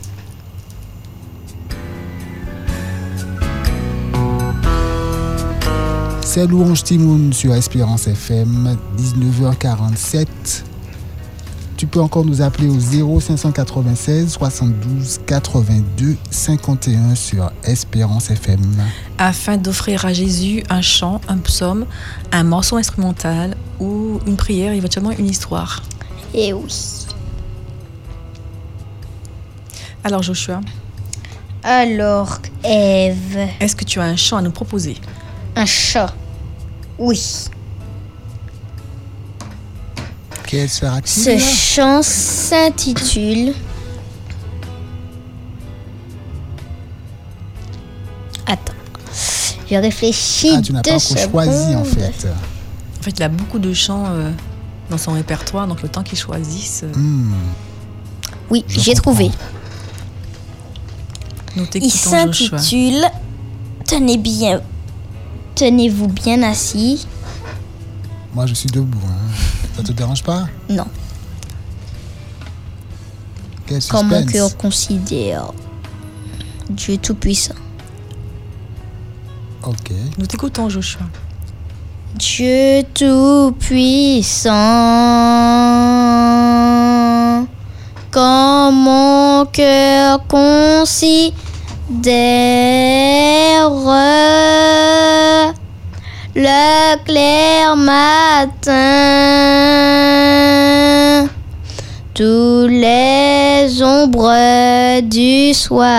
C'est Louange Timoun sur Espérance FM, 19h47. Tu peux encore nous appeler au 0596 72 82 51 sur Espérance FM. Afin d'offrir à Jésus un chant, un psaume, un morceau instrumental ou une prière, éventuellement une histoire. Et oui. Alors Joshua, Alors, Eve, est-ce que tu as un chant à nous proposer? Un chat. Oui. Ce chant s'intitule Attends. Je réfléchis Ah, tu n'as pas deux encore choisi en secondes. fait. En fait, il a beaucoup de chants euh, dans son répertoire, donc le temps qu'il choisisse, euh, Hmm, Oui, j'ai trouvé. Il s'intitule Tenez bien. Tenez-vous bien assis. Moi je suis debout. hein. Ça te dérange pas Non, Quel quand mon suspense. cœur considère Dieu Tout-Puissant. Ok. Nous t'écoutons Joshua. Dieu Tout-Puissant, quand mon cœur considère le clair matin, tous les ombres du soir.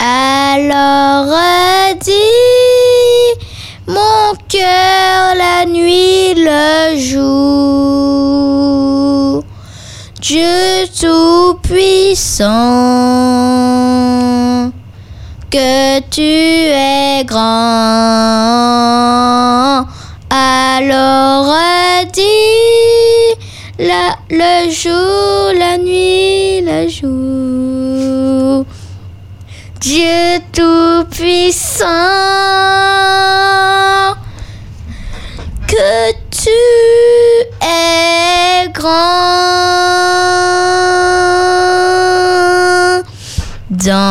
Alors dis mon cœur la nuit, le jour. Dieu tout-puissant, que tu es grand. Alors dis la, le jour, la nuit, le jour. Dieu Tout-Puissant, que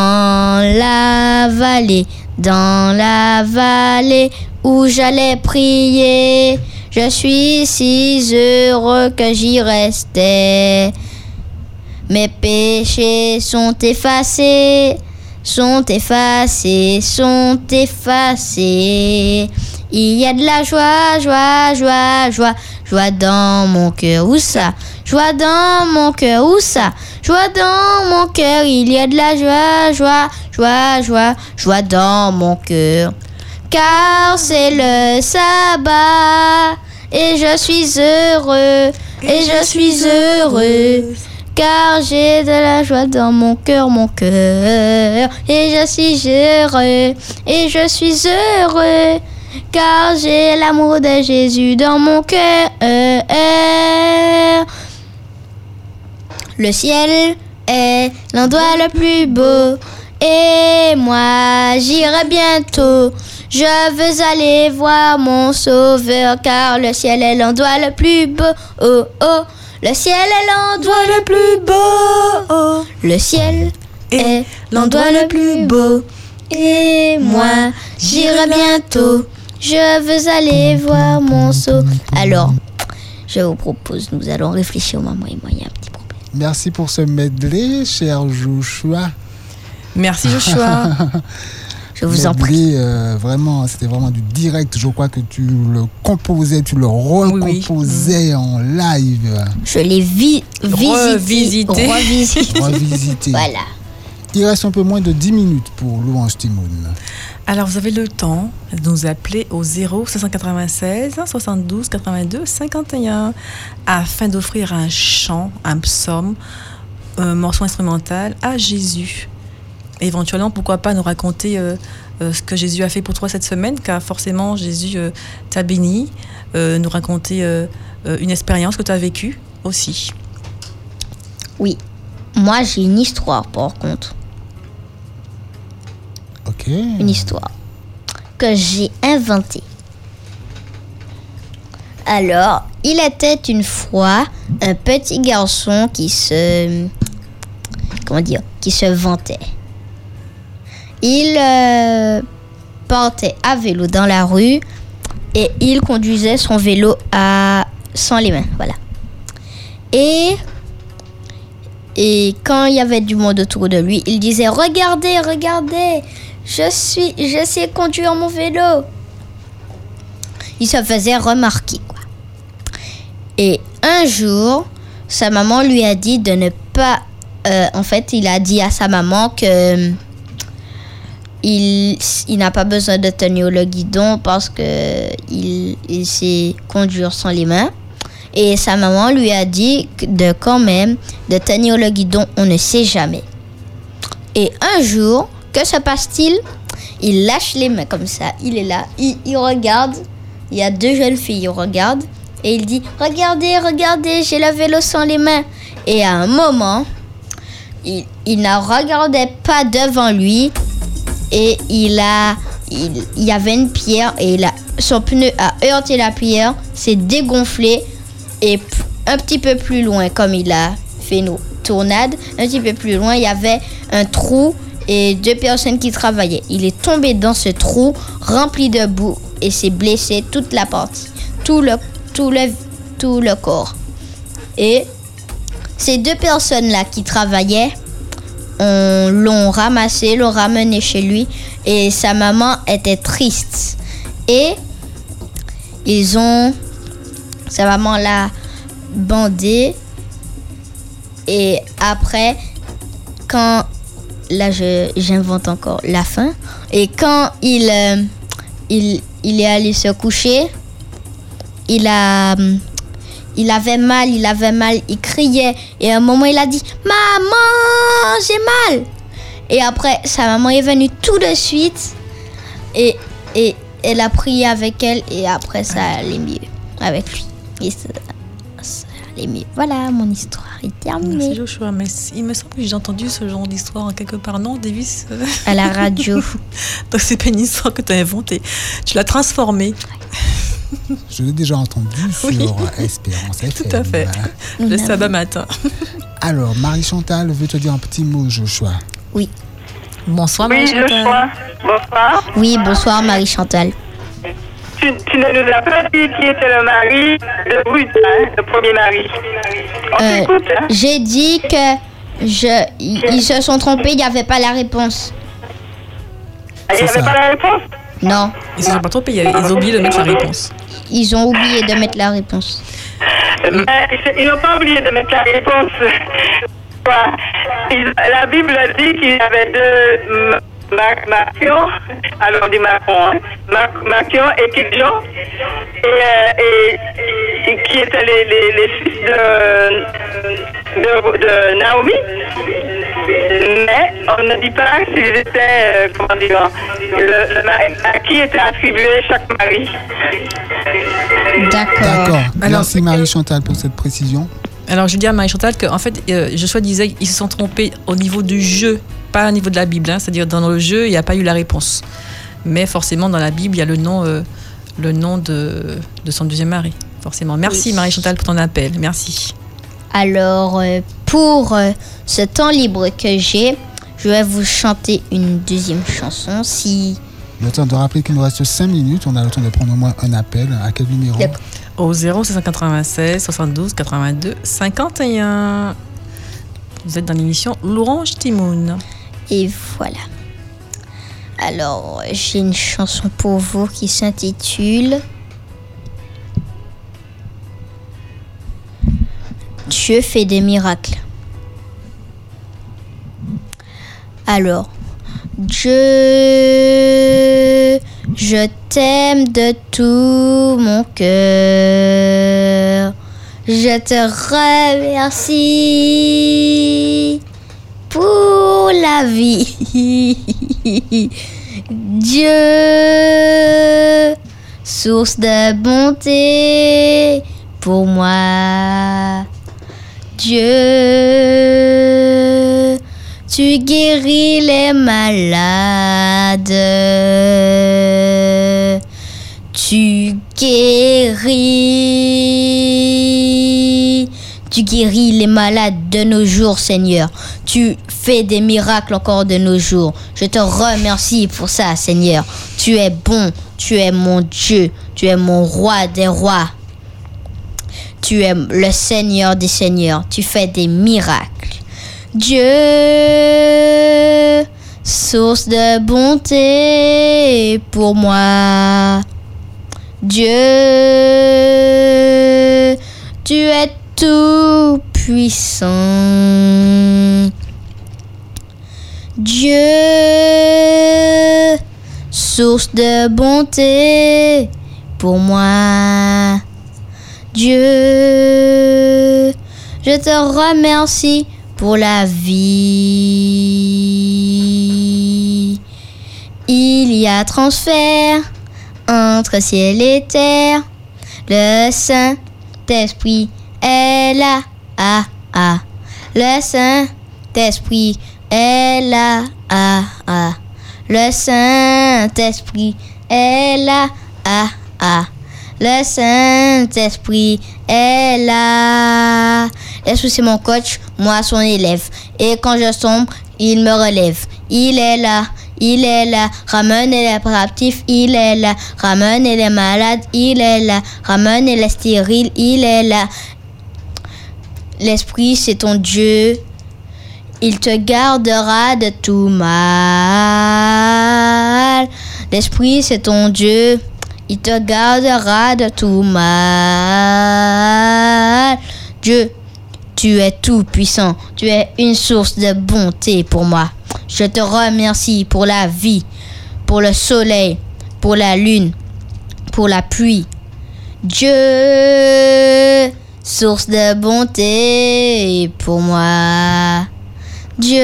dans la vallée, dans la vallée où j'allais prier. Je suis si heureux que j'y restais. Mes péchés sont effacés, sont effacés, sont effacés. Il y a de la joie, joie, joie, joie, joie dans mon cœur. Où ça? Joie dans mon cœur. Où ça? Joie dans mon cœur. Il y a de la joie, joie, joie, joie, joie dans mon cœur. Car c'est le sabbat et je suis heureux et je suis heureux. Car j'ai de la joie dans mon cœur, mon cœur. Et je suis heureux, et je suis heureux. Car j'ai l'amour de Jésus dans mon cœur. Le ciel est l'endroit le plus beau. Et moi, j'irai bientôt. Je veux aller voir mon sauveur, car le ciel est l'endroit le plus beau. Oh, oh. Le ciel est l'endroit le plus beau. Le ciel est l'endroit le plus beau. Et moi, j'irai bientôt. Je veux aller voir mon sauveur. Alors, je vous propose, nous allons réfléchir, maman et moi, il y a un petit problème. Merci pour ce medley, cher Joshua. Merci Joshua. Je vous en prie. Euh, vraiment, c'était vraiment du direct. Je crois que tu le composais, tu le recomposais en live. Je l'ai vi visité. Revisité. Revisité. Revisité. voilà. Il reste un peu moins de 10 minutes pour Louange Timoun. Alors, vous avez le temps de nous appeler au 0 596 72 82 51 afin d'offrir un chant, un psaume, un morceau instrumental à Jésus. éventuellement, pourquoi pas nous raconter euh, euh, ce que Jésus a fait pour toi cette semaine, car forcément, Jésus euh, t'a béni, euh, nous raconter euh, euh, une expérience que tu as vécue aussi. Oui. Moi, j'ai une histoire, par contre. Une histoire que j'ai inventée. Alors, il était une fois un petit garçon qui se. Comment dire Qui se vantait. Il euh, portait à vélo dans la rue et il conduisait son vélo à sans les mains. Voilà. Et et quand il y avait du monde autour de lui, il disait Regardez, regardez, je suis, je sais conduire mon vélo. Il se faisait remarquer, quoi. Et un jour, sa maman lui a dit de ne pas. euh, en fait, il a dit à sa maman que il, il n'a pas besoin de tenir le guidon parce que il, il sait conduire sans les mains. Et sa maman lui a dit de quand même de tenir le guidon, on ne sait jamais. Et un jour, que se passe-t-il? Il lâche les mains comme ça, il est là, il, regarde, il y a deux jeunes filles, il regarde et il dit Regardez, regardez, j'ai le vélo sans les mains. Et à un moment, il, il ne regardait pas devant lui et il a. Il, y avait une pierre et il a, son pneu a heurté la pierre, s'est dégonflé et un petit peu plus loin, comme il a fait nos tournades, un petit peu plus loin, il y avait un trou et deux personnes qui travaillaient. Il est tombé dans ce trou rempli de boue et s'est blessé toute la partie, tout le, tout le, tout le corps. Et ces deux personnes-là qui travaillaient, on l'ont ramassé, l'ont ramené chez lui et sa maman était triste. Et ils ont sa maman l'a bandé et après quand là j'invente encore la fin. Et quand il euh, est allé se coucher hum, il avait mal il avait mal il criait. Et à un moment il a dit maman j'ai mal! Et après sa maman est venue tout de suite et elle a prié avec elle et après ça allait mieux avec lui mieux voilà mon histoire est terminée Merci Joshua, mais il me semble que j'ai entendu ce genre d'histoire en quelque part, non, Davis à la radio Donc c'est pas une histoire que tu as inventée. Tu l'as transformée. Je l'ai déjà entendu sur Oui. Espérance FM. Tout à fait. Le sabbat matin. Alors, Marie-Chantal veut te dire un petit mot, Joshua. oui Bonsoir Oui, Marie-Chantal. Joshua. Bonsoir. oui bonsoir Marie Chantal Tu, tu ne nous as pas dit qui était le mari de Ruth, hein, le premier mari. On Euh, t'écoute, hein? j'ai dit que je ils se sont trompés il n'y avait pas la réponse Il n'y avait ça. pas la réponse? Non, ils se sont pas trompés, ils ils ont oublié de mettre la réponse. ils ont oublié de mettre la réponse Mais ils n'ont pas oublié de mettre la réponse. La Bible dit qu'il y avait deux M- Ma- Machion, alors on dit Macron, hein, Ma- Machion et euh, et, et qui étaient les, les, les fils de, de, de Naomi. Mais on ne dit pas s'ils étaient, euh, comment dire, le, le mari- à qui était attribué chaque mari. d'accord Merci Marie-Chantal pour cette précision. Alors je dis à Marie-Chantal qu'en fait, euh, Joshua disait qu'ils se sont trompés au niveau du jeu, pas au niveau de la Bible. hein. C'est-à-dire dans le jeu, il n'y a pas eu la réponse. Mais forcément, dans la Bible, il y a le nom, euh, le nom de, de son deuxième mari. Forcément. Merci Oui. Marie-Chantal pour ton appel. Merci. Alors, euh, pour euh, ce temps libre que j'ai, je vais vous chanter une deuxième chanson. Si Le temps de rappeler qu'il nous reste 5 minutes. On a le temps de prendre au moins un appel. À quel numéro. Au 0 796 72 82 51. Vous êtes dans l'émission L'Orange Timoun. Et voilà. Alors, j'ai une chanson pour vous qui s'intitule Dieu fait des miracles. Alors, Dieu, je t'aime de tout mon cœur. Je te remercie pour la vie. Dieu, source de bonté pour moi. Dieu, tu guéris les malades. Tu guéris. Tu guéris les malades de nos jours, Seigneur. Tu fais des miracles encore de nos jours. Je te remercie pour ça, Seigneur. Tu es bon. Tu es mon Dieu. Tu es mon roi des rois. Tu es le Seigneur des seigneurs. Tu fais des miracles. Dieu, source de bonté pour moi. Dieu, tu es tout puissant. Dieu, source de bonté pour moi. Dieu, je te remercie pour la vie. Il y a transfert entre ciel et terre. Le Saint-Esprit est là. Le Saint-Esprit est là. Le Saint-Esprit est là. Le Saint-Esprit est là. L'Esprit, c'est mon coach, moi, son élève. Et quand je sombre, il me relève. Il est là. Il est là, ramène les captifs, il est là, ramène les malades, il est là, ramène les stériles, il est là. L'Esprit, c'est ton Dieu. Il te gardera de tout mal. L'Esprit, c'est ton Dieu. Il te gardera de tout mal. Dieu, tu es tout puissant. Tu es une source de bonté pour moi. Je te remercie pour la vie, pour le soleil, pour la lune, pour la pluie. Dieu, source de bonté pour moi. Dieu,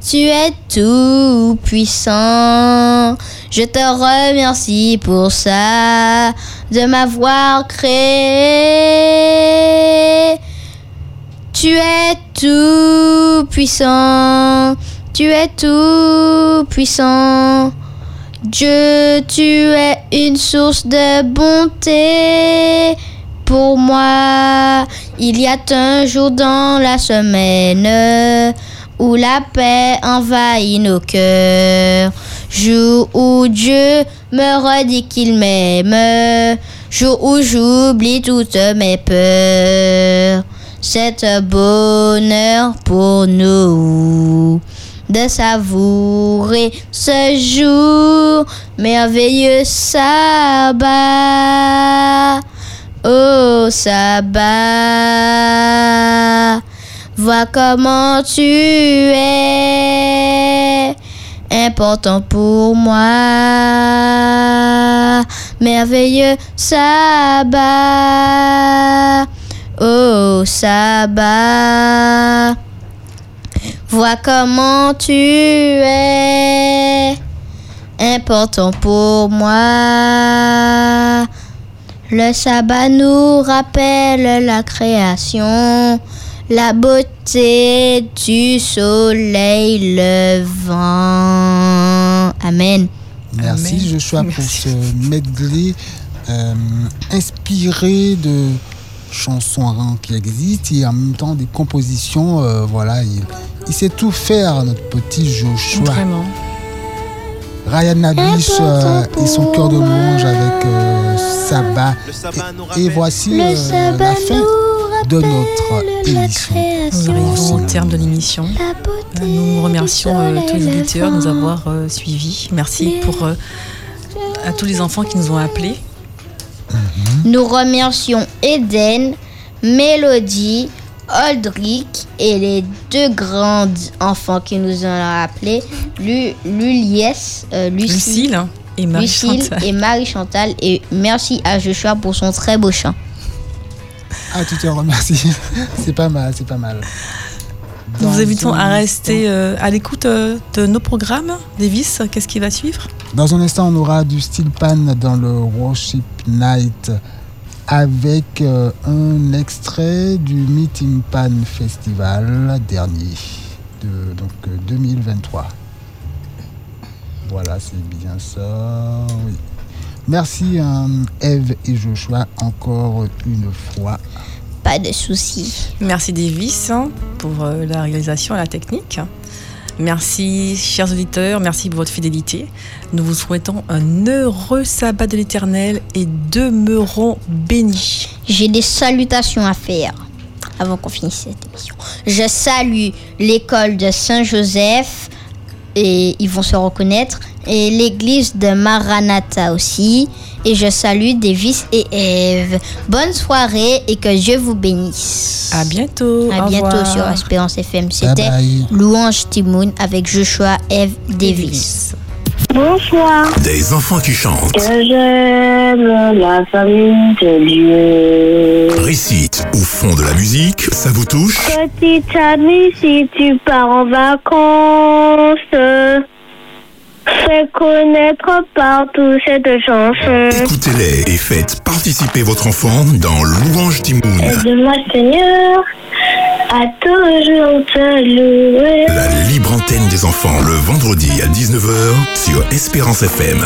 tu es tout puissant. Je te remercie pour ça, de m'avoir créé. Tu es tout puissant. Tu es tout puissant. Dieu, tu es une source de bonté pour moi. Il y a un jour dans la semaine où la paix envahit nos cœurs. Jour où Dieu me redit qu'il m'aime. Jour où j'oublie toutes mes peurs. C'est un bonheur pour nous de savourer ce jour merveilleux sabbat. Oh sabbat, vois comment tu es important pour moi. Merveilleux sabbat. Oh sabbat, vois comment tu es important pour moi. Le sabbat nous rappelle la création, la beauté du soleil levant. Amen. Merci. Joshua pour Merci. ce medley euh, inspiré de chansons hein, qui existent et en même temps des compositions. euh, voilà, il, il sait tout faire, notre petit Joshua. Vraiment. Ryan Nabish euh, et son cœur de louange avec euh, Sabbat. Et, et voici Le euh, sabbat la fin de notre émission. Nous arrivons au terme de l'émission. Nous remercions euh, tous les auditeurs de nous avoir euh, suivis. Merci pour euh, à tous les enfants qui nous ont appelés. Nous remercions Eden, Mélodie, Aldric et les deux grands enfants qui nous ont appelés, Lu- Lulies, euh, Lucie, Lucille et Lucille Marie-Chantal. et Marie-Chantal. Et merci à Joshua pour son très beau chant. Ah, tu te remercies. c'est pas mal, c'est pas mal. Nous vous invitons à rester euh, à l'écoute euh, de nos programmes. Davis, qu'est-ce qui va suivre? Dans un instant, on aura du steel pan dans le Worship Night avec euh, un extrait du Meeting Pan Festival dernier, de, donc euh, 2023. Voilà, c'est bien ça. Oui. Merci Eve et Joshua encore une fois. Pas de soucis. Merci Davis hein, pour euh, la réalisation et la technique. Merci chers auditeurs, merci pour votre fidélité. Nous vous souhaitons un heureux sabbat de l'éternel et demeurons bénis. J'ai des salutations à faire avant qu'on finisse cette émission. Je salue l'école de Saint-Joseph et ils vont se reconnaître et l'église de Maranatha aussi. Et je salue Davis et Eve. Bonne soirée et que Dieu vous bénisse. À bientôt. À bientôt revoir. sur Espérance FM. C'était. Louange Timoun avec Joshua Eve Davis. Bonsoir. Des enfants qui chantent, Que j'aime la famille de Dieu. récitent ou font de la musique, ça vous touche? Petite amie, si tu pars en vacances, fais connaître partout cette chanson. Écoutez-les et faites participer votre enfant dans Louange Timoun. Aide-moi, Seigneur, à toujours te louer. La libre antenne des enfants le vendredi à 19h sur Espérance FM.